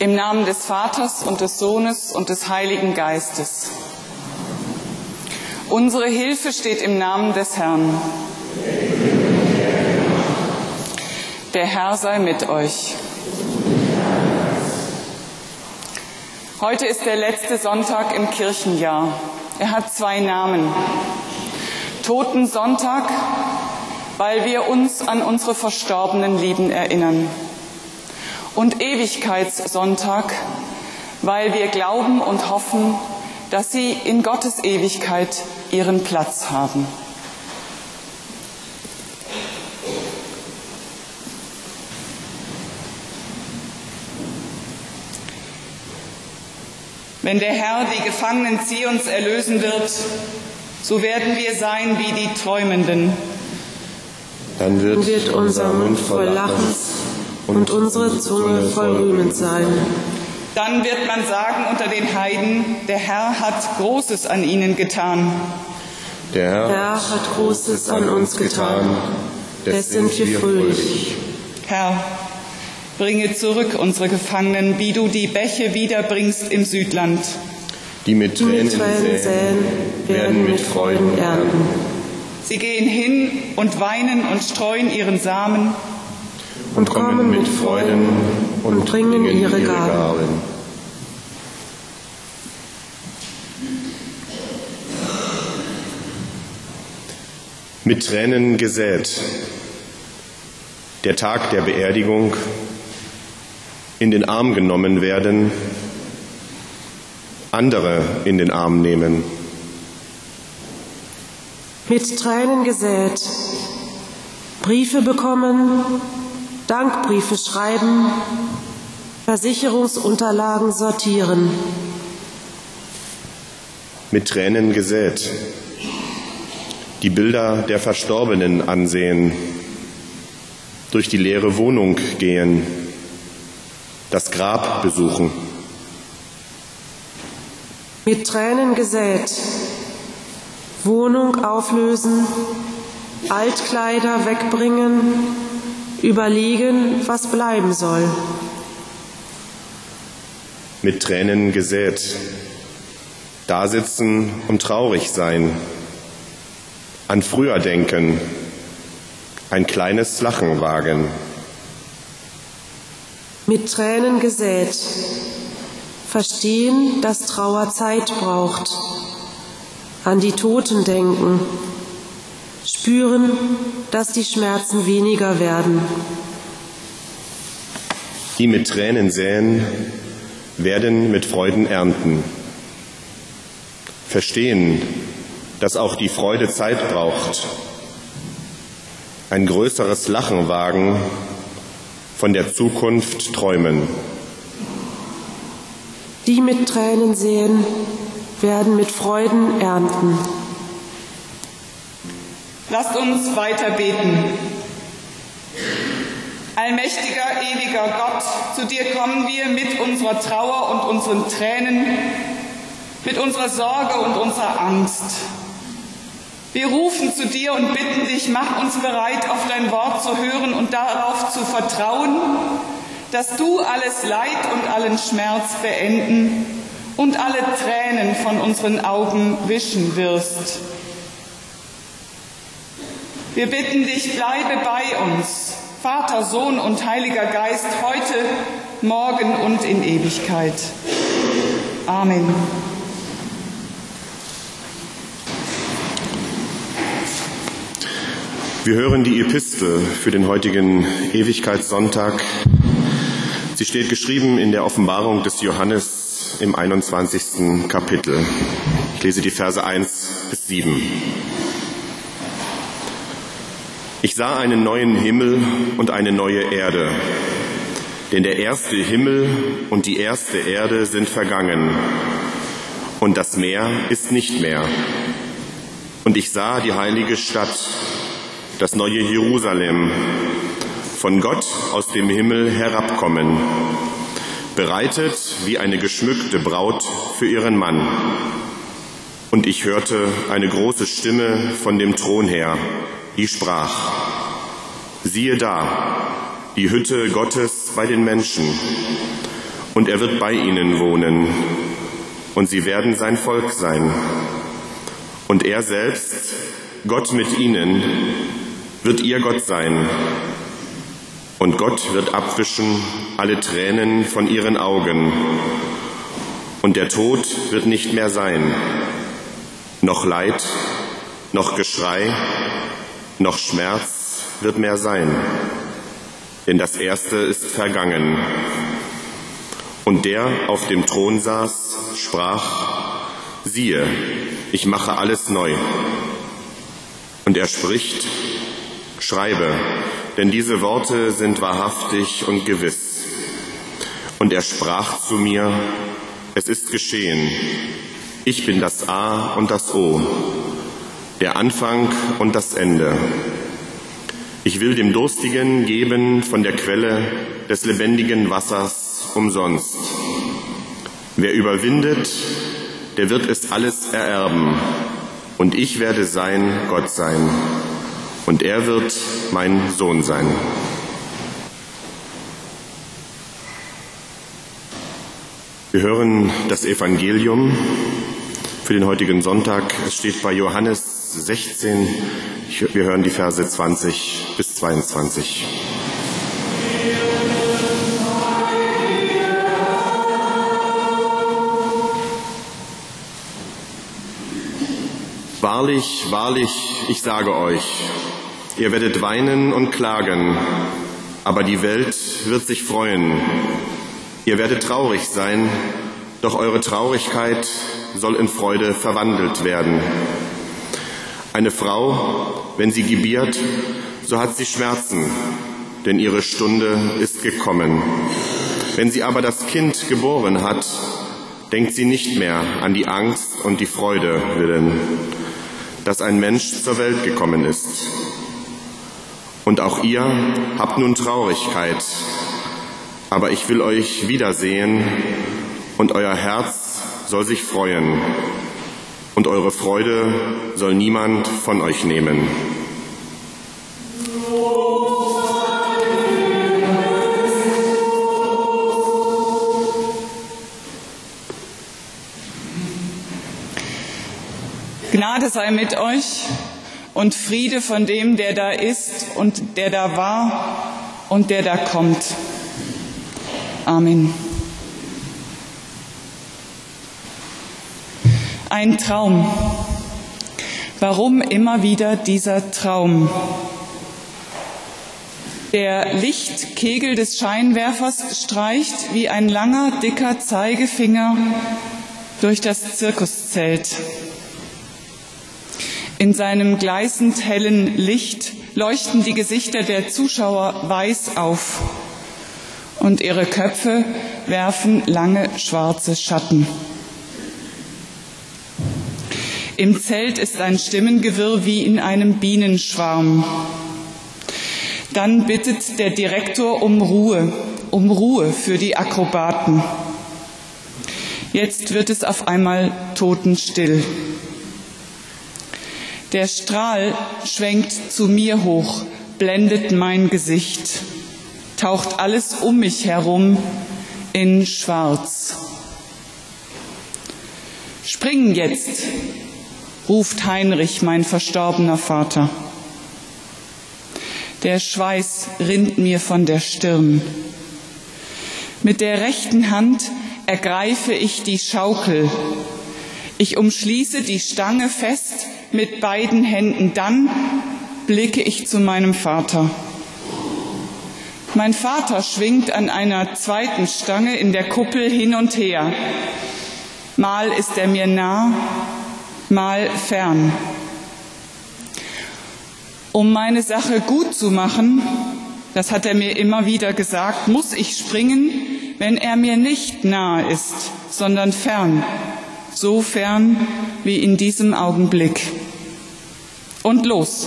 Im Namen des Vaters und des Sohnes und des Heiligen Geistes. Unsere Hilfe steht im Namen des Herrn. Der Herr sei mit euch. Heute ist der letzte Sonntag im Kirchenjahr. Er hat zwei Namen. Totensonntag, weil wir uns an unsere verstorbenen Lieben erinnern und Ewigkeitssonntag, weil wir glauben und hoffen, dass sie in Gottes Ewigkeit ihren Platz haben. Wenn der Herr die Gefangenen Zions erlösen wird, so werden wir sein wie die Träumenden. Dann wird, wird unser Mund voll Lachens und unsere Zunge voll rühmend sein. Dann wird man sagen unter den Heiden, der Herr hat Großes an ihnen getan. Der Herr, Herr hat Großes an uns getan, des sind wir fröhlich. Herr, bringe zurück unsere Gefangenen, wie du die Bäche wiederbringst im Südland. Die mit Tränen, Tränen säen, werden mit Freuden ernten. Sie gehen hin und weinen und streuen ihren Samen und kommen mit Freuden und bringen ihre Gaben. Mit Tränen gesät. Der Tag der Beerdigung, in den Arm genommen werden, andere in den Arm nehmen. Mit Tränen gesät, Briefe bekommen, Dankbriefe schreiben, Versicherungsunterlagen sortieren. Mit Tränen gesät, die Bilder der Verstorbenen ansehen, durch die leere Wohnung gehen, das Grab besuchen. Mit Tränen gesät, Wohnung auflösen, Altkleider wegbringen, überlegen, was bleiben soll. Mit Tränen gesät, dasitzen und traurig sein, an früher denken, ein kleines Lachen wagen. Mit Tränen gesät, verstehen, dass Trauer Zeit braucht, an die Toten denken, spüren, dass die Schmerzen weniger werden. Die mit Tränen säen, werden mit Freuden ernten. Verstehen, dass auch die Freude Zeit braucht. Ein größeres Lachen wagen, von der Zukunft träumen. Die mit Tränen säen, werden mit Freuden ernten. Lasst uns weiter beten. Allmächtiger, ewiger Gott, zu dir kommen wir mit unserer Trauer und unseren Tränen, mit unserer Sorge und unserer Angst. Wir rufen zu dir und bitten dich, mach uns bereit, auf dein Wort zu hören und darauf zu vertrauen, dass du alles Leid und allen Schmerz beenden und alle Tränen von unseren Augen wischen wirst. Wir bitten dich, bleibe bei uns, Vater, Sohn und Heiliger Geist, heute, morgen und in Ewigkeit. Amen. Wir hören die Epistel für den heutigen Ewigkeitssonntag. Sie steht geschrieben in der Offenbarung des Johannes im 21. Kapitel. Ich lese die Verse 1 bis 7. Ich sah einen neuen Himmel und eine neue Erde, denn der erste Himmel und die erste Erde sind vergangen, und das Meer ist nicht mehr. Und ich sah die heilige Stadt, das neue Jerusalem, von Gott aus dem Himmel herabkommen, bereitet wie eine geschmückte Braut für ihren Mann. Und ich hörte eine große Stimme von dem Thron her, die sprach, siehe da, die Hütte Gottes bei den Menschen, und er wird bei ihnen wohnen, und sie werden sein Volk sein. Und er selbst, Gott mit ihnen, wird ihr Gott sein. Und Gott wird abwischen alle Tränen von ihren Augen. Und der Tod wird nicht mehr sein, noch Leid, noch Geschrei, noch Schmerz wird mehr sein, denn das Erste ist vergangen. Und der auf dem Thron saß, sprach, siehe, ich mache alles neu. Und er spricht, schreibe, denn diese Worte sind wahrhaftig und gewiss. Und er sprach zu mir, es ist geschehen, ich bin das A und das O, der Anfang und das Ende. Ich will dem Durstigen geben von der Quelle des lebendigen Wassers umsonst. Wer überwindet, der wird es alles ererben, und ich werde sein Gott sein, und er wird mein Sohn sein. Wir hören das Evangelium für den heutigen Sonntag. Es steht bei Johannes 16. Wir hören die Verse 20 bis 22. Wahrlich, wahrlich, ich sage euch, ihr werdet weinen und klagen, aber die Welt wird sich freuen. Ihr werdet traurig sein, doch eure Traurigkeit soll in Freude verwandelt werden. Eine Frau, wenn sie gebiert, so hat sie Schmerzen, denn ihre Stunde ist gekommen. Wenn sie aber das Kind geboren hat, denkt sie nicht mehr an die Angst und die Freude willen dass ein Mensch zur Welt gekommen ist. Und auch ihr habt nun Traurigkeit, aber ich will euch wiedersehen und euer Herz soll sich freuen und eure Freude soll niemand von euch nehmen. Gnade sei mit euch und Friede von dem, der da ist und der da war und der da kommt. Amen. Ein Traum. Warum immer wieder dieser Traum? Der Lichtkegel des Scheinwerfers streicht wie ein langer, dicker Zeigefinger durch das Zirkuszelt. In seinem gleißend hellen Licht leuchten die Gesichter der Zuschauer weiß auf und ihre Köpfe werfen lange schwarze Schatten. Im Zelt ist ein Stimmengewirr wie in einem Bienenschwarm. Dann bittet der Direktor um Ruhe, um Ruhe für die Akrobaten. Jetzt wird es auf einmal totenstill. Der Strahl schwenkt zu mir hoch, blendet mein Gesicht, taucht alles um mich herum in Schwarz. Springen jetzt, ruft Heinrich, mein verstorbener Vater. Der Schweiß rinnt mir von der Stirn. Mit der rechten Hand ergreife ich die Schaukel. Ich umschließe die Stange fest mit beiden Händen. Dann blicke ich zu meinem Vater. Mein Vater schwingt an einer zweiten Stange in der Kuppel hin und her. Mal ist er mir nah, mal fern. Um meine Sache gut zu machen, das hat er mir immer wieder gesagt, muss ich springen, wenn er mir nicht nahe ist, sondern fern, so fern wie in diesem Augenblick und los.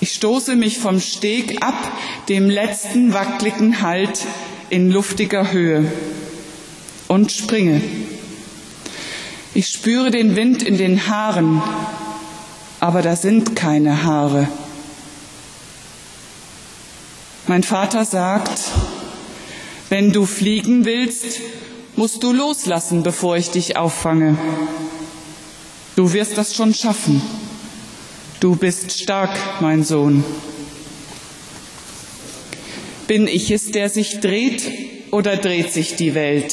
Ich stoße mich vom Steg ab, dem letzten wackligen Halt in luftiger Höhe und springe. Ich spüre den Wind in den Haaren, aber da sind keine Haare. Mein Vater sagt, Wenn du fliegen willst, musst du loslassen, bevor ich dich auffange. Du wirst das schon schaffen. Du bist stark, mein Sohn. Bin ich es, der sich dreht, oder dreht sich die Welt?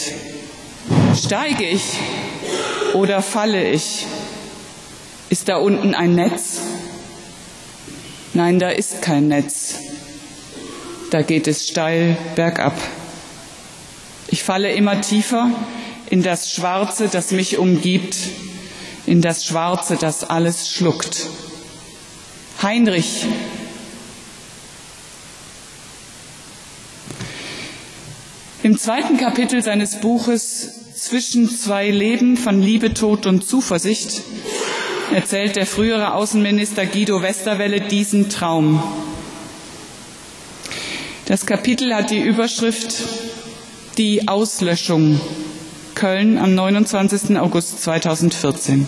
Steige ich oder falle ich? Ist da unten ein Netz? Nein, da ist kein Netz. Da geht es steil bergab. Ich falle immer tiefer in das Schwarze, das mich umgibt, in das Schwarze, das alles schluckt. Heinrich, Im zweiten Kapitel seines Buches Zwischen zwei Leben von Liebe, Tod und Zuversicht erzählt der frühere Außenminister Guido Westerwelle diesen Traum. Das Kapitel hat die Überschrift Die Auslöschung Köln am 29. August 2014.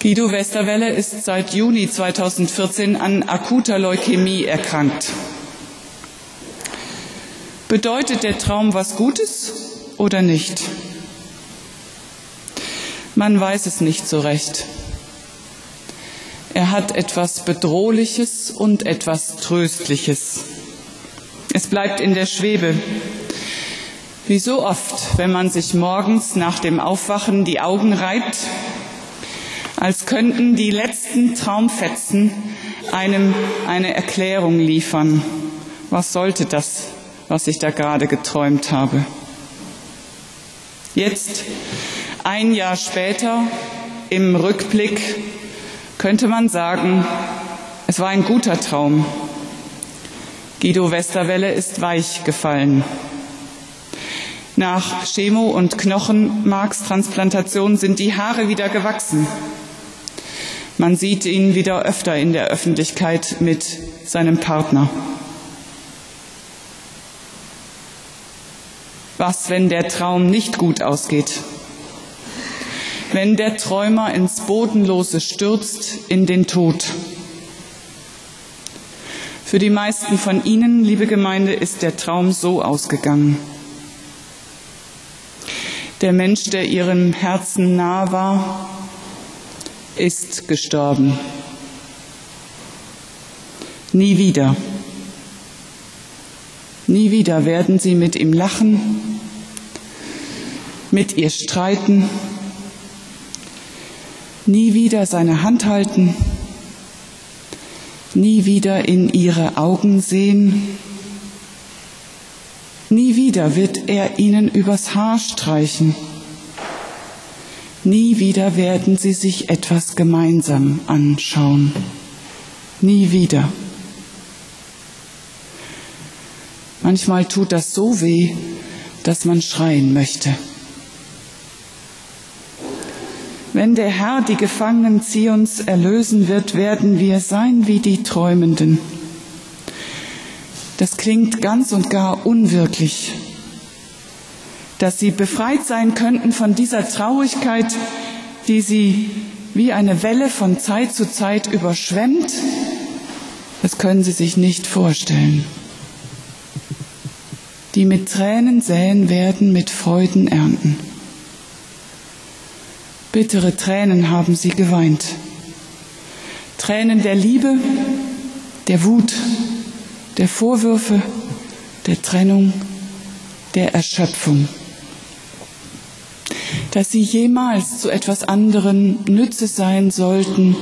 Guido Westerwelle ist seit Juni 2014 an akuter Leukämie erkrankt. Bedeutet der Traum was Gutes oder nicht? Man weiß es nicht so recht. Er hat etwas Bedrohliches und etwas Tröstliches. Es bleibt in der Schwebe. Wie so oft, wenn man sich morgens nach dem Aufwachen die Augen reibt, als könnten die letzten Traumfetzen einem eine Erklärung liefern. Was sollte das was ich da gerade geträumt habe. Jetzt, ein Jahr später, im Rückblick, könnte man sagen, es war ein guter Traum. Guido Westerwelle ist weich gefallen. Nach Chemo- und Knochenmarkstransplantation sind die Haare wieder gewachsen. Man sieht ihn wieder öfter in der Öffentlichkeit mit seinem Partner. Was, wenn der Traum nicht gut ausgeht? Wenn der Träumer ins Bodenlose stürzt, in den Tod? Für die meisten von Ihnen, liebe Gemeinde, ist der Traum so ausgegangen. Der Mensch, der Ihrem Herzen nah war, ist gestorben. Nie wieder. Nie wieder werden sie mit ihm lachen, mit ihr streiten, nie wieder seine Hand halten, nie wieder in ihre Augen sehen, nie wieder wird er ihnen übers Haar streichen, nie wieder werden sie sich etwas gemeinsam anschauen, nie wieder. Manchmal tut das so weh, dass man schreien möchte. Wenn der Herr die Gefangenen Zions erlösen wird, werden wir sein wie die Träumenden. Das klingt ganz und gar unwirklich. Dass sie befreit sein könnten von dieser Traurigkeit, die sie wie eine Welle von Zeit zu Zeit überschwemmt, das können sie sich nicht vorstellen die mit Tränen säen werden, mit Freuden ernten. Bittere Tränen haben sie geweint. Tränen der Liebe, der Wut, der Vorwürfe, der Trennung, der Erschöpfung. Dass sie jemals zu etwas anderem Nütze sein sollten,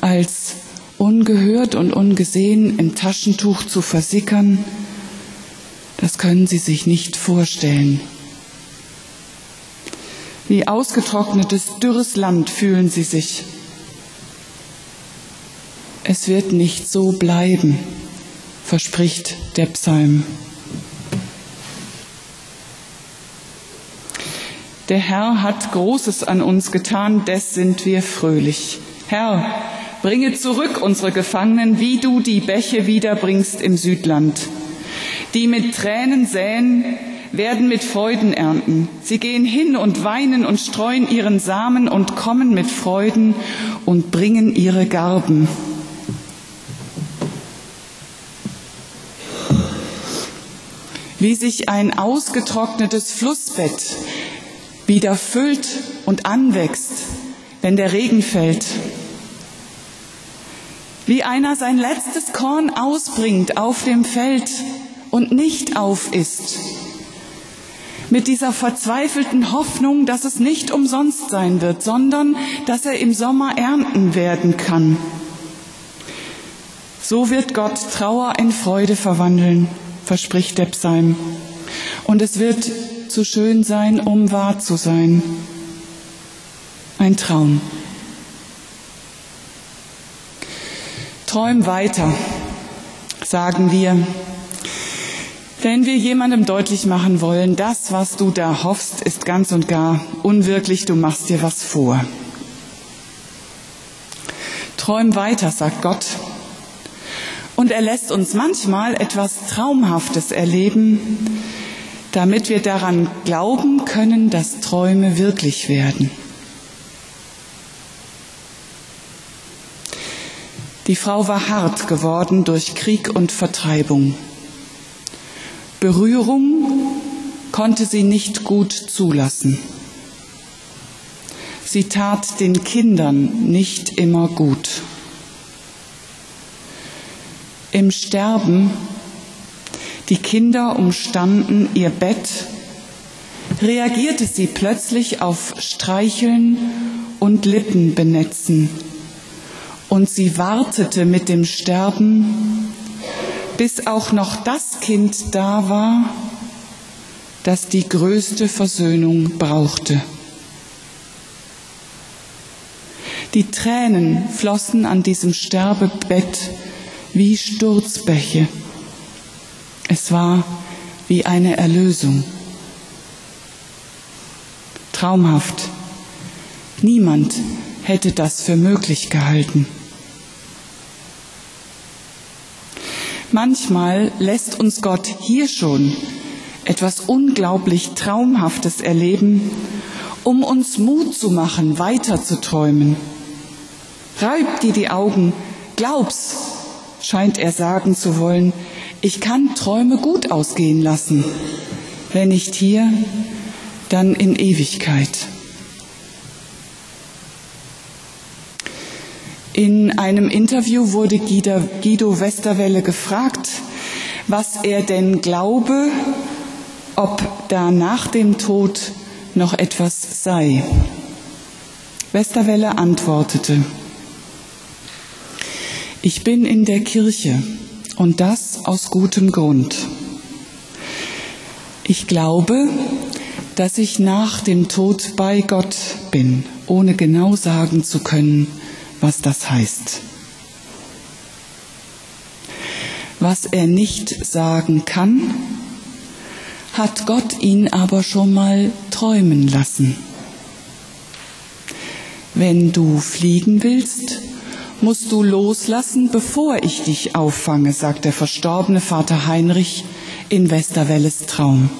als ungehört und ungesehen im Taschentuch zu versickern, das können Sie sich nicht vorstellen. Wie ausgetrocknetes, dürres Land fühlen Sie sich. Es wird nicht so bleiben, verspricht der Psalm. Der Herr hat Großes an uns getan, des sind wir fröhlich. Herr, bringe zurück unsere Gefangenen, wie du die Bäche wiederbringst im Südland. Die mit Tränen säen, werden mit Freuden ernten. Sie gehen hin und weinen und streuen ihren Samen und kommen mit Freuden und bringen ihre Garben. wie sich ein ausgetrocknetes Flussbett wieder füllt und anwächst, wenn der Regen fällt. Wie einer sein letztes Korn ausbringt auf dem Feld und nicht auf ist. Mit dieser verzweifelten Hoffnung, dass es nicht umsonst sein wird, sondern dass er im Sommer ernten werden kann. So wird Gott Trauer in Freude verwandeln, verspricht der Psalm. Und es wird zu schön sein, um wahr zu sein. Ein Traum. Träum weiter, sagen wir, wenn wir jemandem deutlich machen wollen, das, was du da hoffst, ist ganz und gar unwirklich, du machst dir was vor. Träum weiter, sagt Gott, und er lässt uns manchmal etwas Traumhaftes erleben, damit wir daran glauben können, dass Träume wirklich werden. Die Frau war hart geworden durch Krieg und Vertreibung. Berührung konnte sie nicht gut zulassen. Sie tat den Kindern nicht immer gut im Sterben. Die Kinder umstanden ihr Bett, reagierte sie plötzlich auf Streicheln und Lippenbenetzen. Und sie wartete mit dem Sterben, bis auch noch das Kind da war, das die größte Versöhnung brauchte. Die Tränen flossen an diesem Sterbebett wie Sturzbäche. Es war wie eine Erlösung. Traumhaft. Niemand hätte das für möglich gehalten. Manchmal lässt uns Gott hier schon etwas unglaublich Traumhaftes erleben, um uns Mut zu machen, weiter zu träumen. Reib dir die Augen, glaub's, scheint er sagen zu wollen, ich kann Träume gut ausgehen lassen. Wenn nicht hier, dann in Ewigkeit. In einem Interview wurde Guido Westerwelle gefragt, was er denn glaube, ob da nach dem Tod noch etwas sei. Westerwelle antwortete, ich bin in der Kirche und das aus gutem Grund. Ich glaube, dass ich nach dem Tod bei Gott bin, ohne genau sagen zu können, was das heißt. Was er nicht sagen kann, hat Gott ihn aber schon mal träumen lassen. Wenn du fliegen willst, musst du loslassen, bevor ich dich auffange, sagt der verstorbene Vater Heinrich in Westerwelles Traum.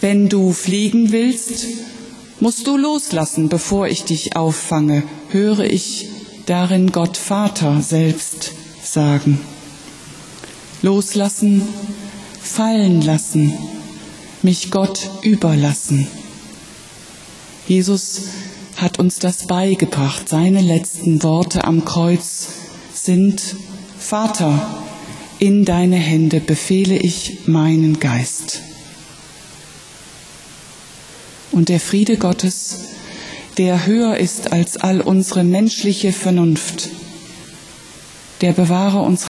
Wenn du fliegen willst, musst du loslassen, bevor ich dich auffange, höre ich darin Gott Vater selbst sagen. Loslassen, fallen lassen, mich Gott überlassen. Jesus hat uns das beigebracht. Seine letzten Worte am Kreuz sind, Vater, in deine Hände befehle ich meinen Geist. Und der Friede Gottes, der höher ist als all unsere menschliche Vernunft, der bewahre uns